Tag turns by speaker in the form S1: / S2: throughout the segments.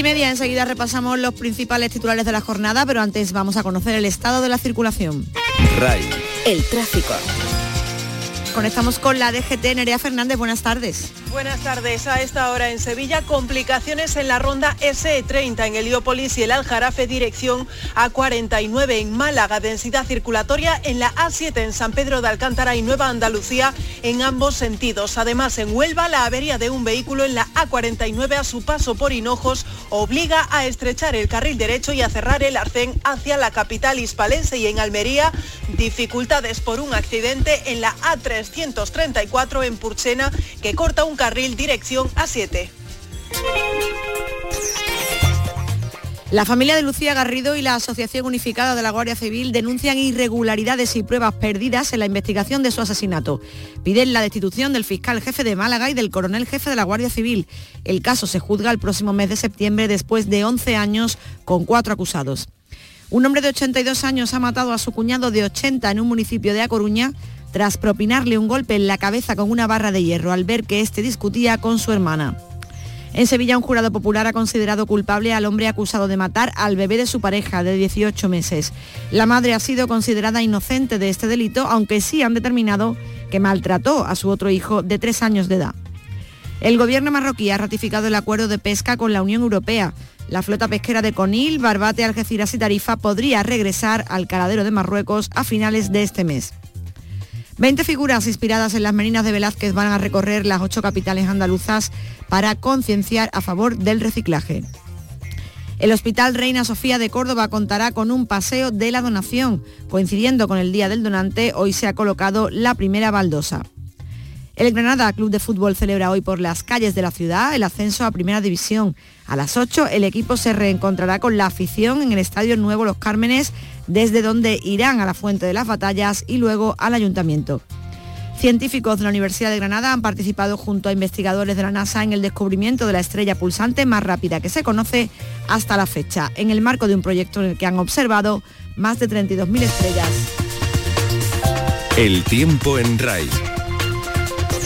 S1: Y media enseguida repasamos los principales titulares de la jornada, pero antes vamos a conocer el estado de la circulación.
S2: RAI.
S3: El tráfico.
S1: Conectamos con la DGT. Nerea Fernández, buenas tardes.
S4: Buenas tardes. A esta hora en Sevilla, complicaciones en la ronda SE30 en Heliópolis y el Aljarafe, dirección A49 en Málaga. Densidad circulatoria en la A7 en San Pedro de Alcántara y Nueva Andalucía en ambos sentidos. Además, en Huelva, la avería de un vehículo en la A49 a su paso por Hinojos obliga a estrechar el carril derecho y a cerrar el arcén hacia la capital hispalense y en Almería, dificultades por un accidente en la A334 en Purchena que corta un carril dirección A7.
S1: La familia de Lucía Garrido y la Asociación Unificada de la Guardia Civil denuncian irregularidades y pruebas perdidas en la investigación de su asesinato. Piden la destitución del fiscal jefe de Málaga y del coronel jefe de la Guardia Civil. El caso se juzga el próximo mes de septiembre después de 11 años con cuatro acusados. Un hombre de 82 años ha matado a su cuñado de 80 en un municipio de A Coruña tras propinarle un golpe en la cabeza con una barra de hierro al ver que éste discutía con su hermana. En Sevilla, un jurado popular ha considerado culpable al hombre acusado de matar al bebé de su pareja de 18 meses. La madre ha sido considerada inocente de este delito, aunque sí han determinado que maltrató a su otro hijo de tres años de edad. El gobierno marroquí ha ratificado el acuerdo de pesca con la Unión Europea. La flota pesquera de Conil, Barbate, Algeciras y Tarifa podría regresar al caladero de Marruecos a finales de este mes. 20 figuras inspiradas en las meninas de Velázquez van a recorrer las ocho capitales andaluzas para concienciar a favor del reciclaje. El Hospital Reina Sofía de Córdoba contará con un paseo de la donación. Coincidiendo con el Día del Donante, hoy se ha colocado la primera baldosa. El Granada Club de Fútbol celebra hoy por las calles de la ciudad el ascenso a Primera División. A las 8 el equipo se reencontrará con la afición en el Estadio Nuevo Los Cármenes, desde donde irán a la Fuente de las Batallas y luego al Ayuntamiento. Científicos de la Universidad de Granada han participado junto a investigadores de la NASA en el descubrimiento de la estrella pulsante más rápida que se conoce hasta la fecha, en el marco de un proyecto en el que han observado más de 32.000 estrellas.
S2: El tiempo en RAI.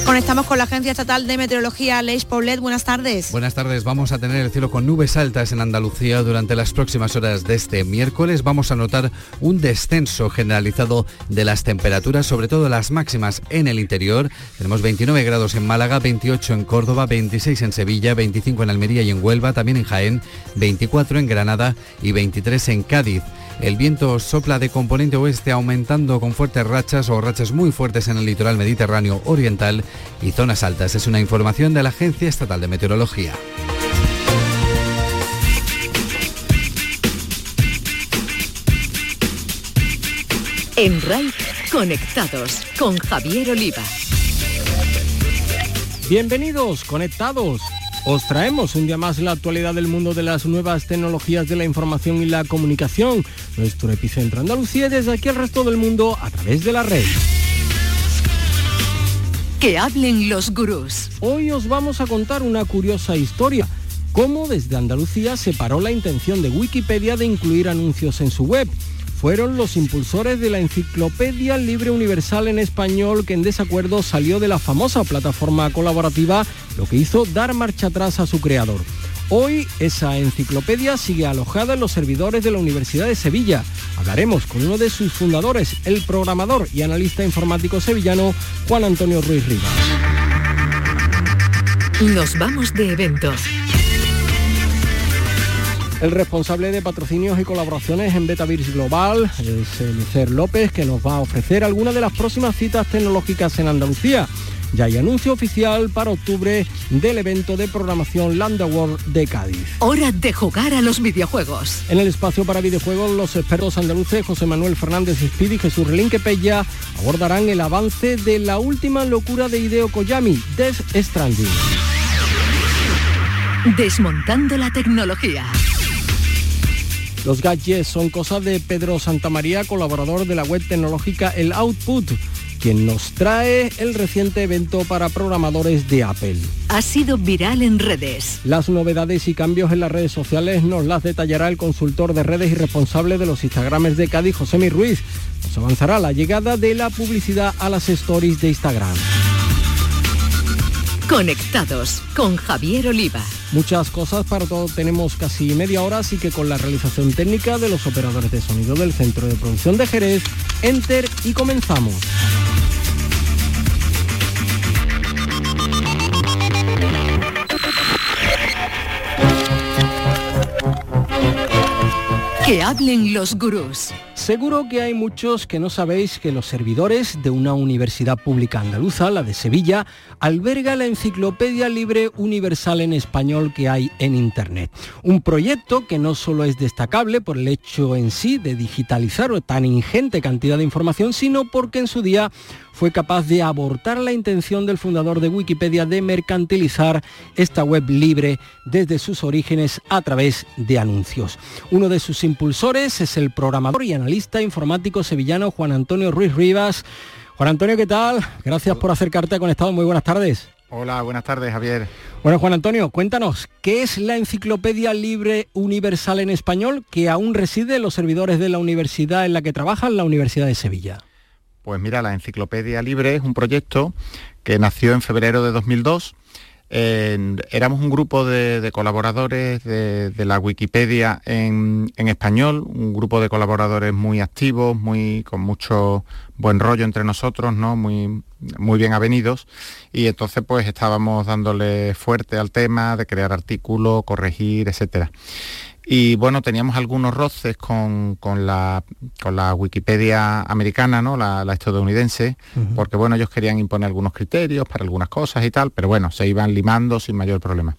S1: Conectamos con la Agencia Estatal de Meteorología, Leix Paulet. Buenas tardes.
S5: Buenas tardes. Vamos a tener el cielo con nubes altas en Andalucía durante las próximas horas de este miércoles. Vamos a notar un descenso generalizado de las temperaturas, sobre todo las máximas en el interior. Tenemos 29 grados en Málaga, 28 en Córdoba, 26 en Sevilla, 25 en Almería y en Huelva, también en Jaén, 24 en Granada y 23 en Cádiz. El viento sopla de componente oeste aumentando con fuertes rachas o rachas muy fuertes en el litoral mediterráneo oriental y zonas altas. Es una información de la Agencia Estatal de Meteorología.
S3: En RAI, conectados con Javier Oliva.
S6: Bienvenidos, conectados. Os traemos un día más la actualidad del mundo de las nuevas tecnologías de la información y la comunicación, nuestro epicentro Andalucía desde aquí al resto del mundo a través de la red.
S3: Que hablen los gurús.
S6: Hoy os vamos a contar una curiosa historia, cómo desde Andalucía se paró la intención de Wikipedia de incluir anuncios en su web fueron los impulsores de la Enciclopedia Libre Universal en Español que en desacuerdo salió de la famosa plataforma colaborativa, lo que hizo dar marcha atrás a su creador. Hoy esa enciclopedia sigue alojada en los servidores de la Universidad de Sevilla. Hablaremos con uno de sus fundadores, el programador y analista informático sevillano Juan Antonio Ruiz Rivas.
S3: Nos vamos de eventos.
S6: El responsable de patrocinios y colaboraciones en Betavirs Global es Elicer López, que nos va a ofrecer algunas de las próximas citas tecnológicas en Andalucía. Ya hay anuncio oficial para octubre del evento de programación Land Award de Cádiz.
S3: Hora de jugar a los videojuegos.
S6: En el espacio para videojuegos, los expertos andaluces José Manuel Fernández Speedy y Jesús Relinque Pella abordarán el avance de la última locura de Hideo Koyami, Death Stranding.
S3: Desmontando la tecnología.
S6: Los gadgets son cosas de Pedro Santamaría, colaborador de la web tecnológica El Output, quien nos trae el reciente evento para programadores de Apple.
S3: Ha sido viral en redes.
S6: Las novedades y cambios en las redes sociales nos las detallará el consultor de redes y responsable de los Instagrames de Cádiz, José Ruiz. Nos avanzará la llegada de la publicidad a las stories de Instagram.
S3: Conectados con Javier Oliva.
S6: Muchas cosas para todo tenemos casi media hora, así que con la realización técnica de los operadores de sonido del Centro de Producción de Jerez, Enter y comenzamos.
S3: Que hablen los gurús.
S6: Seguro que hay muchos que no sabéis que los servidores de una universidad pública andaluza, la de Sevilla, alberga la enciclopedia libre universal en español que hay en Internet. Un proyecto que no solo es destacable por el hecho en sí de digitalizar tan ingente cantidad de información, sino porque en su día fue capaz de abortar la intención del fundador de Wikipedia de mercantilizar esta web libre desde sus orígenes a través de anuncios. Uno de sus impulsores es el programador y analista informático sevillano Juan Antonio Ruiz Rivas. Juan Antonio, ¿qué tal? Gracias por acercarte a Conectado. Muy buenas tardes.
S2: Hola, buenas tardes, Javier.
S6: Bueno, Juan Antonio, cuéntanos, ¿qué es la Enciclopedia Libre Universal en Español que aún reside en los servidores de la universidad en la que trabajan, la Universidad de Sevilla?
S2: Pues mira, la Enciclopedia Libre es un proyecto que nació en febrero de 2002. Éramos un grupo de, colaboradores de, la Wikipedia en, español, un grupo de colaboradores muy activos, muy, con mucho buen rollo entre nosotros, ¿no? muy, muy bien avenidos. Y entonces pues estábamos dándole fuerte al tema de crear artículos, corregir, etcétera. Y bueno, teníamos algunos roces con, la, Wikipedia americana, ¿no? la, estadounidense, porque bueno, ellos querían imponer algunos criterios para algunas cosas y tal, pero bueno, se iban limando sin mayor problema.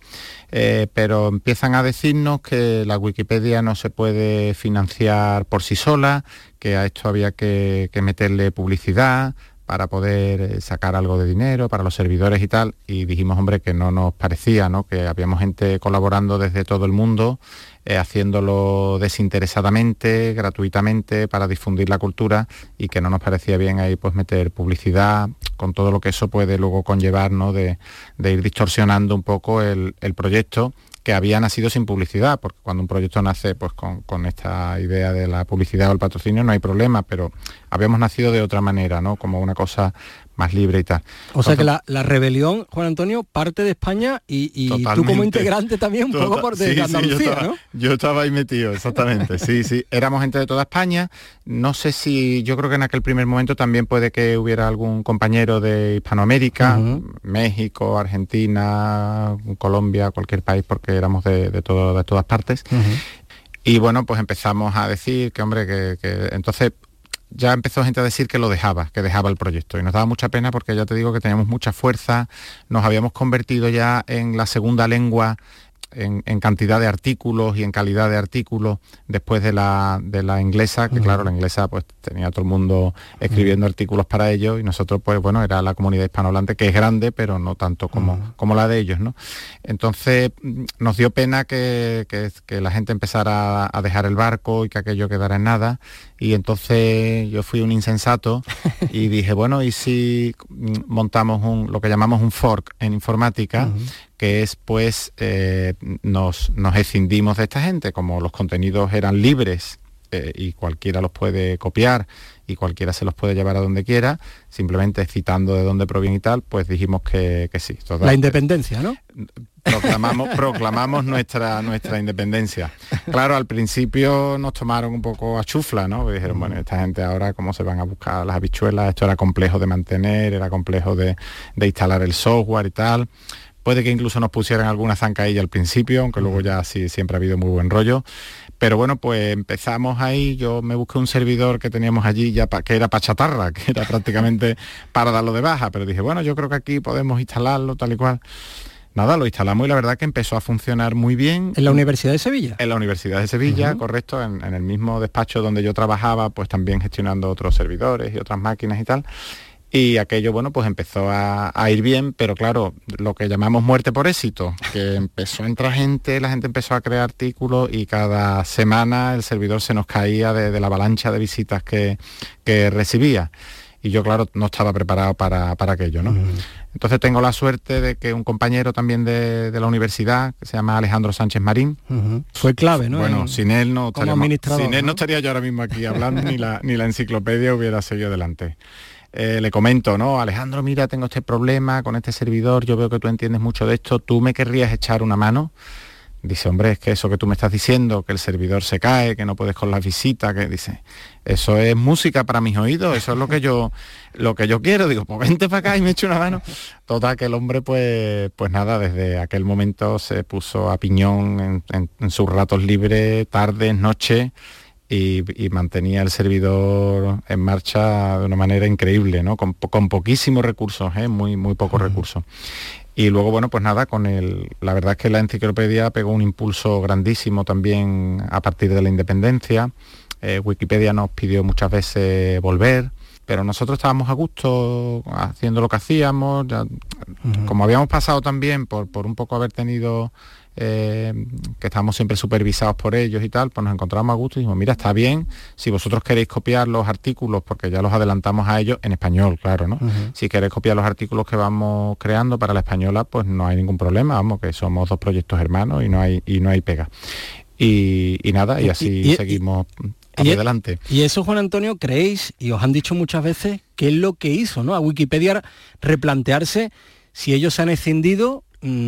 S2: Eh, pero empiezan a decirnos que la Wikipedia no se puede financiar por sí sola, que a esto había que, que meterle publicidad, para poder eh, sacar algo de dinero para los servidores y tal, y dijimos, hombre, que no nos parecía, ¿no? que habíamos gente colaborando desde todo el mundo, eh, haciéndolo desinteresadamente, gratuitamente, para difundir la cultura, y que no nos parecía bien ahí pues meter publicidad, con todo lo que eso puede luego conllevar, ¿no? de, ir distorsionando un poco el, proyecto que había nacido sin publicidad, porque cuando un proyecto nace pues con, esta idea de la publicidad o el patrocinio no hay problema, pero habíamos nacido de otra manera, ¿no? Como una cosa más libre y tal.
S6: O sea que la, rebelión, Juan Antonio, parte de España y, tú como integrante también un poco por de Andalucía,
S2: yo estaba,
S6: ¿no?
S2: Yo estaba ahí metido, exactamente. sí, sí. Éramos gente de toda España. No sé si, yo creo que en aquel primer momento también puede que hubiera algún compañero de Hispanoamérica, México, Argentina, Colombia, cualquier país, porque éramos de, de, todo, de todas partes. Y bueno, pues empezamos a decir que, hombre, que, que entonces ya empezó gente a decir que lo dejaba, que dejaba el proyecto. Y nos daba mucha pena porque ya te digo que teníamos mucha fuerza, nos habíamos convertido ya en la segunda lengua en, cantidad de artículos y en calidad de artículos después de la, de la inglesa, que claro, la inglesa pues tenía todo el mundo escribiendo artículos para ellos y nosotros pues bueno, era la comunidad hispanohablante que es grande, pero no tanto como, como la de ellos, ¿no? Entonces nos dio pena que, que, la gente empezara a dejar el barco y que aquello quedara en nada y entonces yo fui un insensato y dije, bueno, ¿y si montamos un, lo que llamamos un fork en informática? Que es pues eh, nos, nos escindimos de esta gente, como los contenidos eran libres eh, y cualquiera los puede copiar y cualquiera se los puede llevar a donde quiera, simplemente citando de dónde proviene y tal, pues dijimos que, sí.
S6: la independencia, ¿no?
S2: Proclamamos, proclamamos nuestra, nuestra independencia. Claro, al principio nos tomaron un poco a chufla, ¿no? dijeron, bueno, esta gente ahora cómo se van a buscar las habichuelas, esto era complejo de mantener, era complejo de, de instalar el software y tal. Puede que incluso nos pusieran alguna zancadilla al principio, aunque luego ya sí siempre ha habido muy buen rollo. Pero bueno, pues empezamos ahí, yo me busqué un servidor que teníamos allí ya que era para chatarra, que era prácticamente para darlo de baja, pero dije, bueno, yo creo que aquí podemos instalarlo tal y cual. Nada, lo instalamos y la verdad que empezó a funcionar muy bien.
S6: ¿En la Universidad de Sevilla?
S2: En la Universidad de Sevilla, correcto, en, en, el mismo despacho donde yo trabajaba, pues también gestionando otros servidores y otras máquinas y tal y aquello, bueno, pues empezó a, ir bien, pero claro, lo que llamamos muerte por éxito, que empezó a entrar gente, la gente empezó a crear artículos y cada semana el servidor se nos caía de, la avalancha de visitas que, recibía. Y yo, claro, no estaba preparado para, aquello, ¿no? Entonces tengo la suerte de que un compañero también de, la universidad, que se llama Alejandro Sánchez Marín,
S6: fue clave, ¿no?
S2: Bueno, sin él no estaría, sin él ¿no? estaría yo ahora mismo aquí hablando, ni la, ni la enciclopedia hubiera seguido adelante. Eh, le comento, ¿no? Alejandro, mira, tengo este problema con este servidor, yo veo que tú entiendes mucho de esto, ¿tú me querrías echar una mano? Dice, hombre, es que eso que tú me estás diciendo, que el servidor se cae, que no puedes con las visitas, que dice, eso es música para mis oídos, eso es lo que yo, lo que yo quiero. Digo, pues vente para acá y me echo una mano. Total, que el hombre, pues, pues nada, desde aquel momento se puso a piñón en, sus ratos libres, tardes, noches, y, mantenía el servidor en marcha de una manera increíble, ¿no? Con, poquísimos recursos, ¿eh? muy, muy pocos recursos. Y luego, bueno, pues nada, con el, la verdad es que la enciclopedia pegó un impulso grandísimo también a partir de la independencia. Eh, Wikipedia nos pidió muchas veces volver, pero nosotros estábamos a gusto haciendo lo que hacíamos, como habíamos pasado también por, por un poco haber tenido eh, que estamos siempre supervisados por ellos y tal, pues nos encontramos a gusto y dijimos, mira, está bien, si vosotros queréis copiar los artículos, porque ya los adelantamos a ellos en español, claro, ¿no? Si queréis copiar los artículos que vamos creando para la española, pues no hay ningún problema, vamos, que somos dos proyectos hermanos y no hay, y no hay pega. Y, nada, y así seguimos y, adelante.
S6: Y eso, Juan Antonio, creéis, y os han dicho muchas veces, que es lo que hizo, ¿no? A Wikipedia replantearse si ellos se han escindido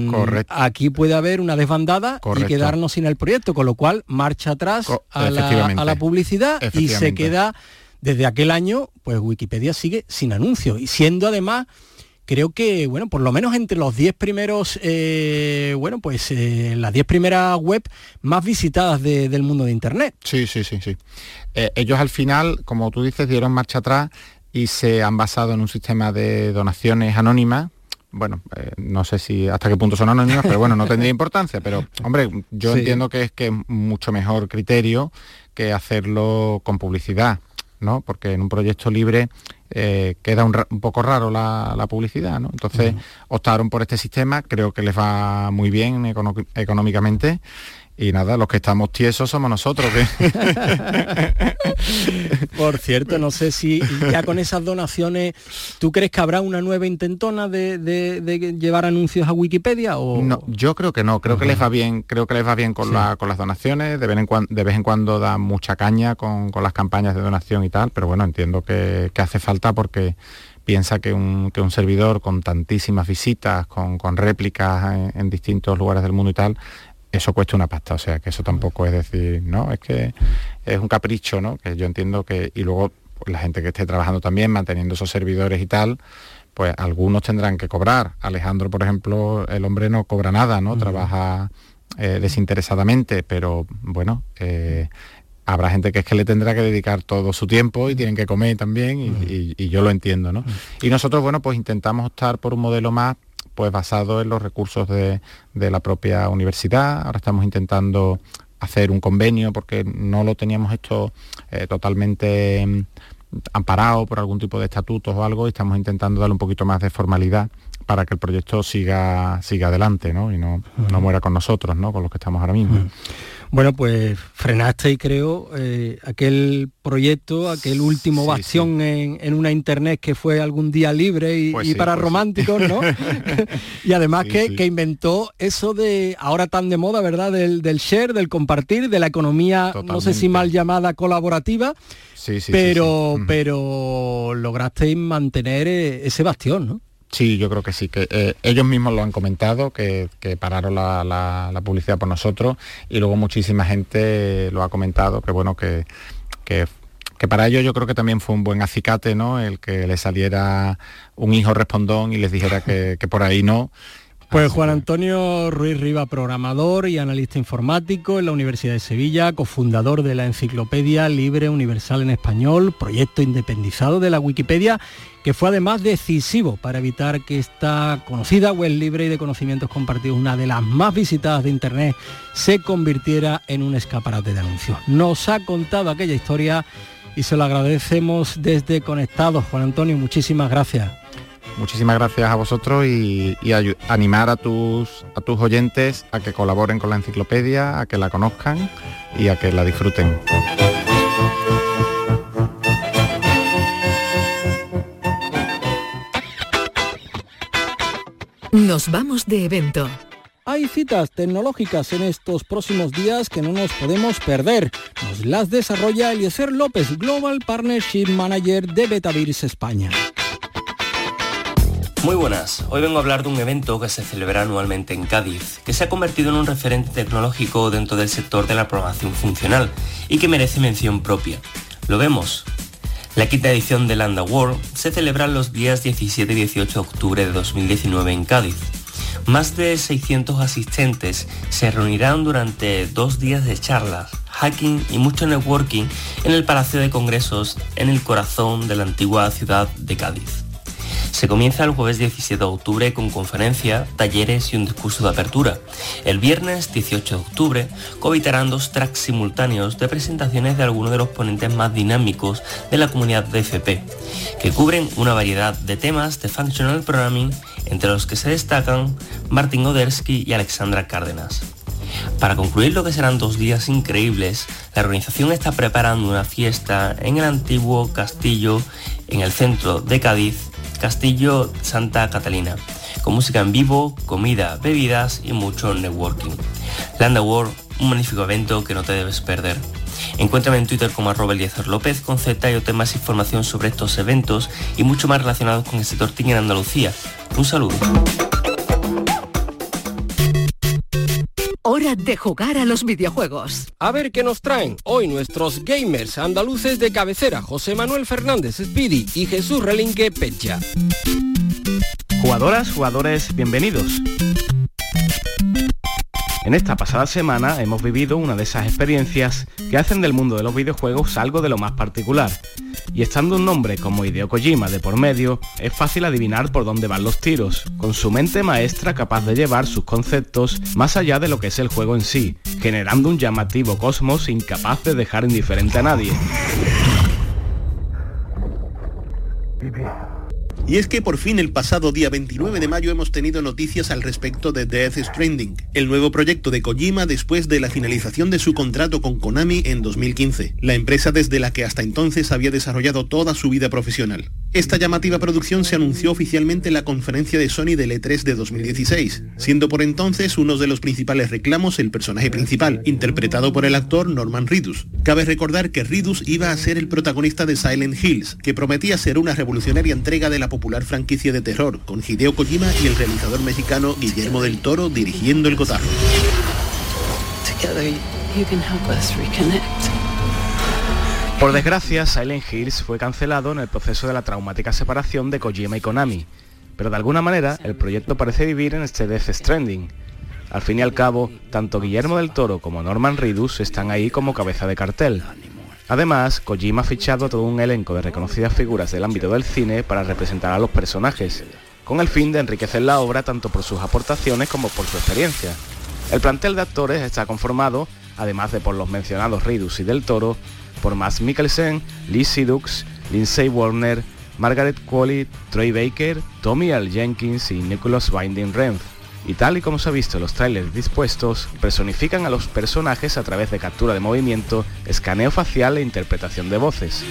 S6: Correcto. aquí puede haber una desbandada y quedarnos sin el proyecto, con lo cual marcha atrás a, la, publicidad y se queda, desde aquel año, pues Wikipedia sigue sin anuncio y siendo además creo que, bueno, por lo menos entre los 10 primeros, eh, bueno, pues eh, las 10 primeras web más visitadas del mundo de Internet.
S2: Sí, sí, sí, sí. Eh, ellos al final, como tú dices, dieron marcha atrás y se han basado en un sistema de donaciones anónimas bueno, eh, no sé si hasta qué punto son anónimos, pero bueno, no tendría importancia. Pero, hombre, yo entiendo que es que es mucho mejor criterio que hacerlo con publicidad, ¿no? Porque en un proyecto libre eh, queda un, poco raro la, publicidad, ¿no? Entonces optaron por este sistema, creo que les va muy bien económicamente y nada, los que estamos tiesos somos nosotros.
S6: Por cierto, no sé si ya con esas donaciones, ¿tú crees que habrá una nueva intentona de, llevar anuncios a Wikipedia? O...
S2: No, yo creo que no, creo que les va bien, creo que les va bien con, con las donaciones, de vez, en cuando, de vez en cuando dan mucha caña con, las campañas de donación y tal, pero bueno, entiendo que, hace falta porque piensa que un, servidor con tantísimas visitas, con, réplicas en, distintos lugares del mundo y tal, eso cuesta una pasta, o sea que eso tampoco es decir, no, es que es un capricho, ¿no? Que yo entiendo que, y luego pues, la gente que esté trabajando también, manteniendo esos servidores y tal, pues algunos tendrán que cobrar. Alejandro, por ejemplo, el hombre no cobra nada, ¿no? Trabaja eh, desinteresadamente, pero bueno, eh, habrá gente que es que le tendrá que dedicar todo su tiempo y tienen que comer también, y, y yo lo entiendo, ¿no? Y nosotros, bueno, pues intentamos optar por un modelo más pues basado en los recursos de, la propia universidad. Ahora estamos intentando hacer un convenio porque no lo teníamos esto eh, totalmente mm, amparado por algún tipo de estatutos o algo y estamos intentando darle un poquito más de formalidad para que el proyecto siga siga adelante ¿no? y no, no muera con nosotros, ¿no? con los que estamos ahora mismo.
S6: Bueno, pues frenaste y creo eh, aquel proyecto, aquel último bastión En, una internet que fue algún día libre y, pues para pues románticos, ¿no? y además que, inventó eso de, ahora tan de moda, ¿verdad? Del, share, del compartir, de la economía, no sé si mal llamada colaborativa. Sí, sí, pero, pero lograsteis mantener eh, ese bastión, ¿no?
S2: Sí, yo creo que sí, que eh, ellos mismos lo han comentado, que, pararon la, publicidad por nosotros y luego muchísima gente lo ha comentado, que bueno, que, que, para ellos yo creo que también fue un buen acicate, ¿no? El que le saliera un hijo respondón y les dijera que, que por ahí no
S6: pues Juan Antonio Ruiz Riva, programador y analista informático en la Universidad de Sevilla, cofundador de la Enciclopedia Libre Universal en Español, proyecto independizado de la Wikipedia, que fue además decisivo para evitar que esta conocida web libre y de conocimientos compartidos, una de las más visitadas de Internet, se convirtiera en un escaparate de anuncios. Nos ha contado aquella historia y se lo agradecemos desde Conectados. Juan Antonio, muchísimas gracias
S2: muchísimas gracias a vosotros y, animar a tus, a tus oyentes a que colaboren con la enciclopedia, a que la conozcan y a que la disfruten.
S3: Nos vamos de evento.
S6: Hay citas tecnológicas en estos próximos días que no nos podemos perder. Nos las desarrolla Eliezer López, Global Partnership Manager de Betavirs España.
S7: Muy buenas, hoy vengo a hablar de un evento que se celebra anualmente en Cádiz, que se ha convertido en un referente tecnológico dentro del sector de la programación funcional y que merece mención propia. Lo vemos. La quinta edición de Landa World se celebra los días 17 y 18 de octubre de 2019 en Cádiz. Más de 600 asistentes se reunirán durante dos días de charlas, hacking y mucho networking en el Palacio de Congresos en el corazón de la antigua ciudad de Cádiz. Se comienza el jueves 17 de octubre con conferencia, talleres y un discurso de apertura. El viernes 18 de octubre cohabitarán dos tracks simultáneos de presentaciones de algunos de los ponentes más dinámicos de la comunidad de FP, que cubren una variedad de temas de Functional Programming, entre los que se destacan Martin Odersky y Alexandra Cárdenas. Para concluir lo que serán dos días increíbles, la organización está preparando una fiesta en el antiguo castillo en el centro de Cádiz Castillo Santa Catalina, con música en vivo, comida, bebidas y mucho networking. Land World, un magnífico evento que no te debes perder. Encuéntrame en Twitter como arroba López con Z y obtén más información sobre estos eventos y mucho más relacionados con el sector en Andalucía. Un saludo.
S3: Hora de jugar a los videojuegos.
S6: A ver qué nos traen hoy nuestros gamers andaluces de cabecera, José Manuel Fernández Speedy y Jesús Relinque Pecha.
S8: Jugadoras, jugadores, bienvenidos. En esta pasada semana hemos vivido una de esas experiencias que hacen del mundo de los videojuegos algo de lo más particular. Y estando un nombre como Hideo Kojima de por medio, es fácil adivinar por dónde van los tiros, con su mente maestra capaz de llevar sus conceptos más allá de lo que es el juego en sí, generando un llamativo cosmos incapaz de dejar indiferente a nadie.
S9: Y es que por fin el pasado día 29 de mayo hemos tenido noticias al respecto de Death Stranding, el nuevo proyecto de Kojima después de la finalización de su contrato con Konami en 2015, la empresa desde la que hasta entonces había desarrollado toda su vida profesional. Esta llamativa producción se anunció oficialmente en la conferencia de Sony del E3 de 2016, siendo por entonces uno de los principales reclamos el personaje principal, interpretado por el actor Norman Reedus. Cabe recordar que Reedus iba a ser el protagonista de Silent Hills, que prometía ser una revolucionaria entrega de la popular franquicia de terror, con Hideo Kojima y el realizador mexicano Guillermo del Toro dirigiendo el cotarro.
S8: Por desgracia, Silent Hills fue cancelado en el proceso de la traumática separación de Kojima y Konami, pero de alguna manera el proyecto parece vivir en este Death Stranding. Al fin y al cabo, tanto Guillermo del Toro como Norman Reedus están ahí como cabeza de cartel. Además, Kojima ha fichado a todo un elenco de reconocidas figuras del ámbito del cine para representar a los personajes, con el fin de enriquecer la obra tanto por sus aportaciones como por su experiencia. El plantel de actores está conformado, además de por los mencionados Reedus y del Toro, por Max Mikkelsen, Lee Sidux, Lindsay Warner, Margaret Qualley, Troy Baker, Tommy L. Jenkins y Nicholas Winding Renf. Y tal y como se ha visto en los trailers dispuestos, personifican a los personajes a través de captura de movimiento, escaneo facial e interpretación de voces.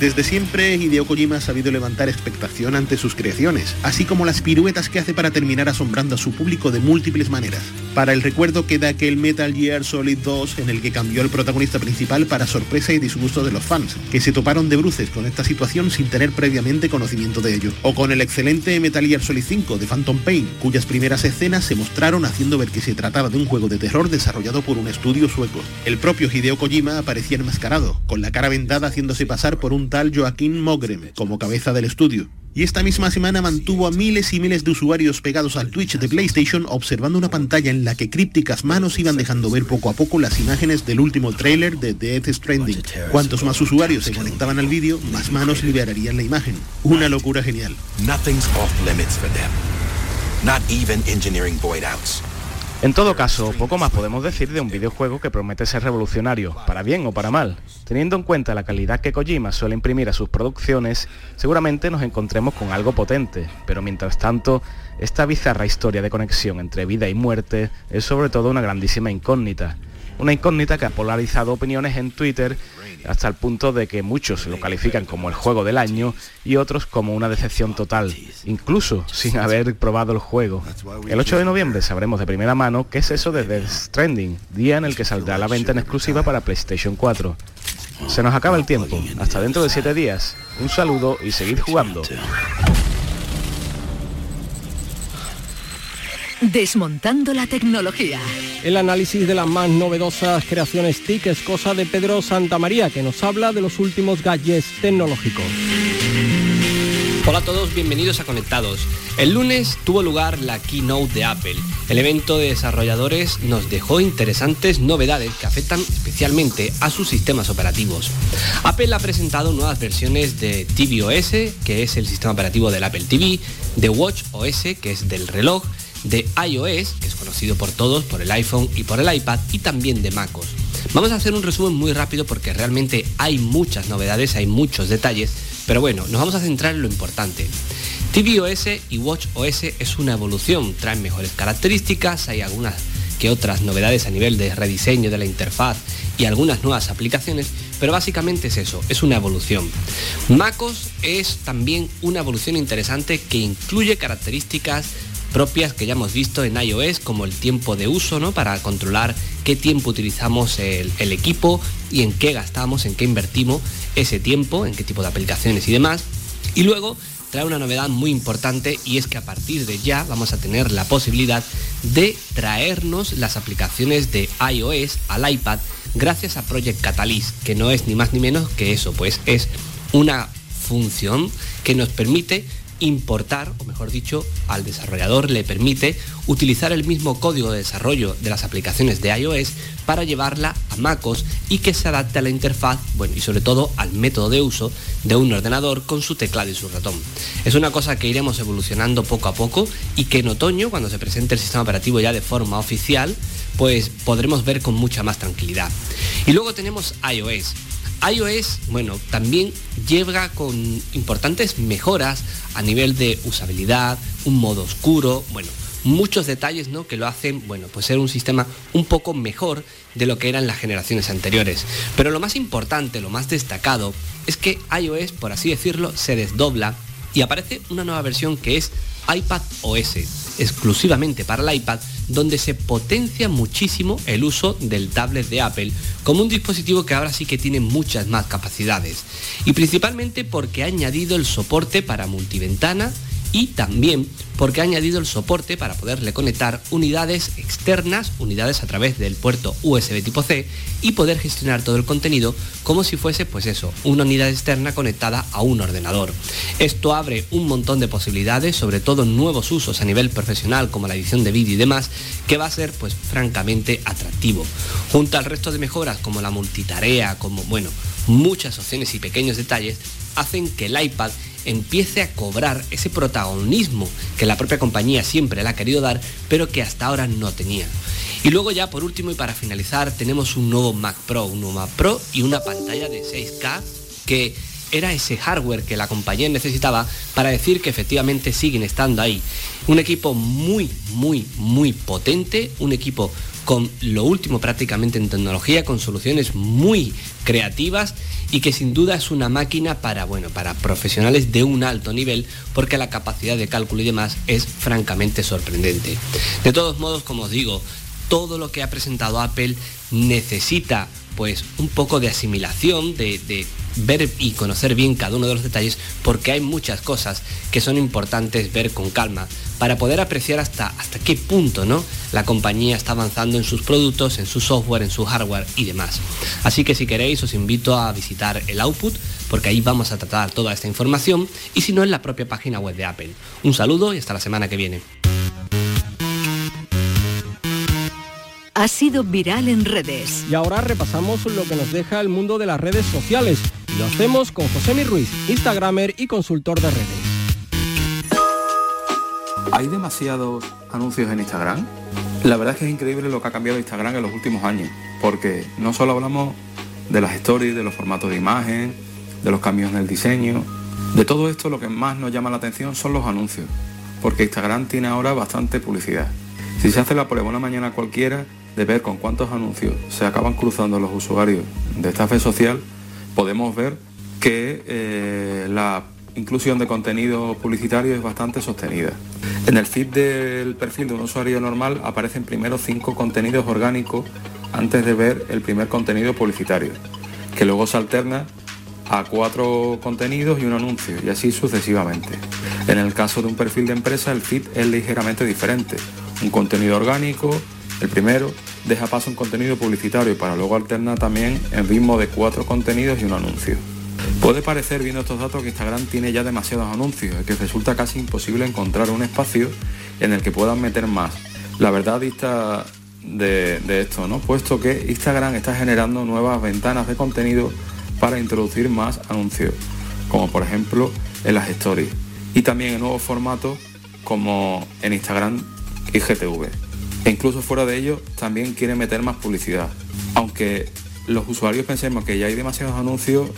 S9: Desde siempre, Hideo Kojima ha sabido levantar expectación ante sus creaciones, así como las piruetas que hace para terminar asombrando a su público de múltiples maneras. Para el recuerdo queda aquel Metal Gear Solid 2 en el que cambió el protagonista principal para sorpresa y disgusto de los fans, que se toparon de bruces con esta situación sin tener previamente conocimiento de ello. O con el excelente Metal Gear Solid 5 de Phantom Pain, cuyas primeras escenas se mostraron haciendo ver que se trataba de un juego de terror desarrollado por un estudio sueco. El propio Hideo Kojima aparecía enmascarado, con la cara vendada haciéndose pasar por un Joaquín Mogrem como cabeza del estudio. Y esta misma semana mantuvo a miles y miles de usuarios pegados al Twitch de PlayStation observando una pantalla en la que crípticas manos iban dejando ver poco a poco las imágenes del último tráiler de Death Stranding. Cuantos más usuarios se conectaban al vídeo, más manos liberarían la imagen. Una locura genial.
S8: En todo caso, poco más podemos decir de un videojuego que promete ser revolucionario, para bien o para mal. Teniendo en cuenta la calidad que Kojima suele imprimir a sus producciones, seguramente nos encontremos con algo potente, pero mientras tanto, esta bizarra historia de conexión entre vida y muerte es sobre todo una grandísima incógnita. Una incógnita que ha polarizado opiniones en Twitter hasta el punto de que muchos lo califican como el juego del año y otros como una decepción total, incluso sin haber probado el juego. El 8 de noviembre sabremos de primera mano qué es eso de Death Stranding, día en el que saldrá a la venta en exclusiva para PlayStation 4. Se nos acaba el tiempo. Hasta dentro de siete días. Un saludo y seguid jugando.
S3: Desmontando la tecnología.
S6: El análisis de las más novedosas creaciones TIC es cosa de Pedro Santamaría, que nos habla de los últimos gadgets tecnológicos.
S10: Hola a todos, bienvenidos a Conectados. El lunes tuvo lugar la keynote de Apple. El evento de desarrolladores nos dejó interesantes novedades que afectan especialmente a sus sistemas operativos. Apple ha presentado nuevas versiones de tvOS, que es el sistema operativo del Apple TV, de WatchOS, que es del reloj, de iOS, que es conocido por todos, por el iPhone y por el iPad, y también de MacOS. Vamos a hacer un resumen muy rápido porque realmente hay muchas novedades, hay muchos detalles, pero bueno, nos vamos a centrar en lo importante. tvOS y WatchOS es una evolución, traen mejores características, hay algunas que otras novedades a nivel de rediseño de la interfaz y algunas nuevas aplicaciones, pero básicamente es eso, es una evolución. MacOS es también una evolución interesante que incluye características propias que ya hemos visto en iOS, como el tiempo de uso, ¿no? Para controlar qué tiempo utilizamos el, el equipo y en qué gastamos, en qué invertimos ese tiempo, en qué tipo de aplicaciones y demás. Y luego trae una novedad muy importante y es que a partir de ya vamos a tener la posibilidad de traernos las aplicaciones de iOS al iPad gracias a Project Catalyst, que no es ni más ni menos que eso, pues es una función que nos permite importar, o mejor dicho, al desarrollador le permite utilizar el mismo código de desarrollo de las aplicaciones de iOS para llevarla a MacOS y que se adapte a la interfaz, bueno, y sobre todo al método de uso de un ordenador con su teclado y su ratón. Es una cosa que iremos evolucionando poco a poco y que en otoño, cuando se presente el sistema operativo ya de forma oficial, pues podremos ver con mucha más tranquilidad. Y luego tenemos iOS iOS, bueno, también llega con importantes mejoras a nivel de usabilidad, un modo oscuro, bueno, muchos detalles ¿no? que lo hacen, bueno, pues ser un sistema un poco mejor de lo que eran las generaciones anteriores. Pero lo más importante, lo más destacado, es que iOS, por así decirlo, se desdobla y aparece una nueva versión que es iPad OS, exclusivamente para el iPad, donde se potencia muchísimo el uso del tablet de Apple como un dispositivo que ahora sí que tiene muchas más capacidades. Y principalmente porque ha añadido el soporte para multiventana y también porque ha añadido el soporte para poderle conectar unidades externas, unidades a través del puerto USB tipo C y poder gestionar todo el contenido como si fuese pues eso, una unidad externa conectada a un ordenador. Esto abre un montón de posibilidades, sobre todo nuevos usos a nivel profesional como la edición de vídeo y demás, que va a ser pues francamente atractivo. Junto al resto de mejoras como la multitarea, como bueno, muchas opciones y pequeños detalles hacen que el iPad empiece a cobrar ese protagonismo que la propia compañía siempre le ha querido dar, pero que hasta ahora no tenía. Y luego ya por último y para finalizar tenemos un nuevo Mac Pro, un nuevo Mac Pro y una pantalla de 6K que era ese hardware que la compañía necesitaba para decir que efectivamente siguen estando ahí. Un equipo muy, muy, muy potente, un equipo con lo último prácticamente en tecnología, con soluciones muy creativas y que sin duda es una máquina para, bueno, para profesionales de un alto nivel porque la capacidad de cálculo y demás es francamente sorprendente. De todos modos, como os digo, todo lo que ha presentado Apple necesita pues un poco de asimilación, de, de, ver y conocer bien cada uno de los detalles, porque hay muchas cosas que son importantes ver con calma para poder apreciar hasta, hasta qué punto ¿no? la compañía está avanzando en sus productos, en su software, en su hardware y demás. Así que si queréis os invito a visitar el output, porque ahí vamos a tratar toda esta información, y si no en la propia página web de Apple. Un saludo y hasta la semana que viene.
S3: ha sido viral en redes.
S6: Y ahora repasamos lo que nos deja el mundo de las redes sociales. Lo hacemos con José Ruiz, Instagramer y consultor de redes.
S11: ¿Hay demasiados anuncios en Instagram? La verdad es que es increíble lo que ha cambiado Instagram en los últimos años, porque no solo hablamos de las stories, de los formatos de imagen, de los cambios en el diseño, de todo esto lo que más nos llama la atención son los anuncios, porque Instagram tiene ahora bastante publicidad. Si se hace la prueba una mañana cualquiera, de ver con cuántos anuncios se acaban cruzando los usuarios de esta red social, podemos ver que eh, la inclusión de contenido publicitario es bastante sostenida. En el feed del perfil de un usuario normal aparecen primero cinco contenidos orgánicos antes de ver el primer contenido publicitario. que luego se alterna a cuatro contenidos y un anuncio, y así sucesivamente. En el caso de un perfil de empresa, el feed es ligeramente diferente. Un contenido orgánico, el primero, deja paso a un contenido publicitario para luego alternar también en ritmo de cuatro contenidos y un anuncio. Puede parecer viendo estos datos que Instagram tiene ya demasiados anuncios y que resulta casi imposible encontrar un espacio en el que puedan meter más. La verdad dista de, de esto, ¿no? Puesto que Instagram está generando nuevas ventanas de contenido para introducir más anuncios, como por ejemplo en las stories, y también en nuevos formatos como en Instagram y GTV. E incluso fuera de ello también quiere meter más publicidad. Aunque los usuarios pensemos que ya hay demasiados anuncios,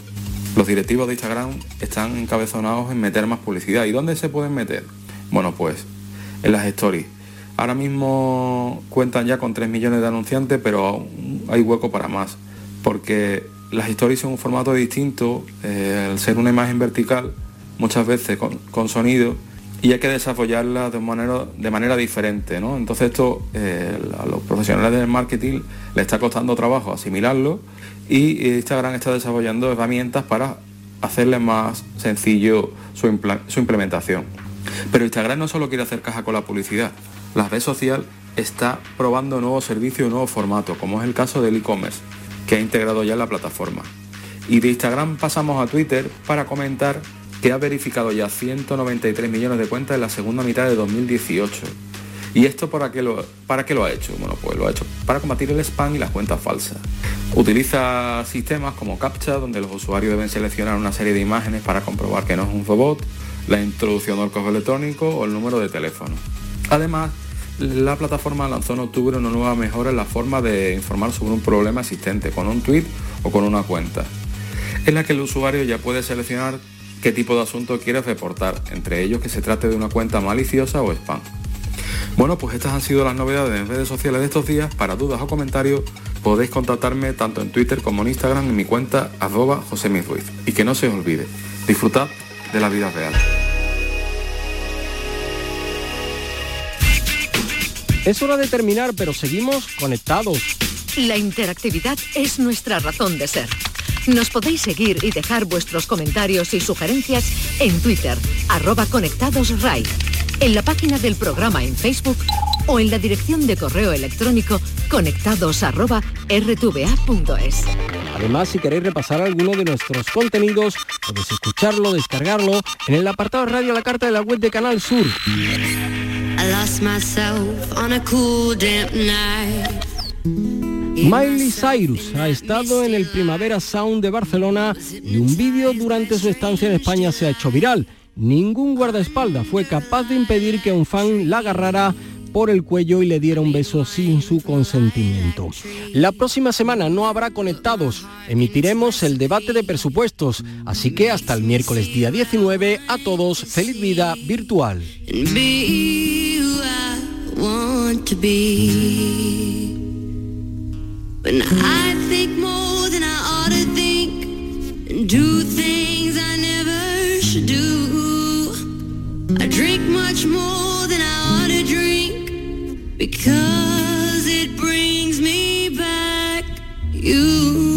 S11: los directivos de Instagram están encabezonados en meter más publicidad. ¿Y dónde se pueden meter? Bueno, pues en las stories. Ahora mismo cuentan ya con 3 millones de anunciantes, pero hay hueco para más, porque las stories son un formato distinto, eh, al ser una imagen vertical, muchas veces con, sonido, y hay que desarrollarla de manera, de manera diferente. ¿no? Entonces esto eh, a los profesionales del marketing le está costando trabajo asimilarlo y Instagram está desarrollando herramientas para hacerle más sencillo su, su implementación. Pero Instagram no solo quiere hacer caja con la publicidad, la red social está probando nuevos servicios y nuevos formatos, como es el caso del e-commerce que ha integrado ya la plataforma. Y de Instagram pasamos a Twitter para comentar que ha verificado ya 193 millones de cuentas en la segunda mitad de 2018. ¿Y esto para qué, lo, ha hecho? Bueno, pues lo ha hecho para combatir el spam y las cuentas falsas. Utiliza sistemas como CAPTCHA, donde los usuarios deben seleccionar una serie de imágenes para comprobar que no es un robot, la introducción del correo electrónico o el número de teléfono. Además, la plataforma lanzó en octubre una nueva mejora en la forma de informar sobre un problema existente con un tweet o con una cuenta, en la que el usuario ya puede seleccionar qué tipo de asunto quiere reportar, entre ellos que se trate de una cuenta maliciosa o spam. Bueno, pues estas han sido las novedades en redes sociales de estos días. Para dudas o comentarios podéis contactarme tanto en Twitter como en Instagram en mi cuenta arroba José Y que no se os olvide, disfrutad de la vida real.
S12: Es hora de terminar, pero seguimos conectados.
S3: La interactividad es nuestra razón de ser. Nos podéis seguir y dejar vuestros comentarios y sugerencias en Twitter, arroba conectadosRAI, en la página del programa en Facebook o en la dirección de correo electrónico conectados
S12: Además, si queréis repasar alguno de nuestros contenidos, podéis escucharlo, descargarlo en el apartado radio La Carta de la web de Canal Sur. Miley Cyrus ha estado en el Primavera Sound de Barcelona y un vídeo durante su estancia en España se ha hecho viral. Ningún guardaespaldas fue capaz de impedir que un fan la agarrara por el cuello y le diera un beso sin su consentimiento. La próxima semana no habrá conectados, emitiremos el debate de presupuestos, así que hasta el miércoles día 19 a todos feliz vida virtual. But I think more than I ought to think and do things I never should do. I drink much more than I ought to drink because it brings me back you.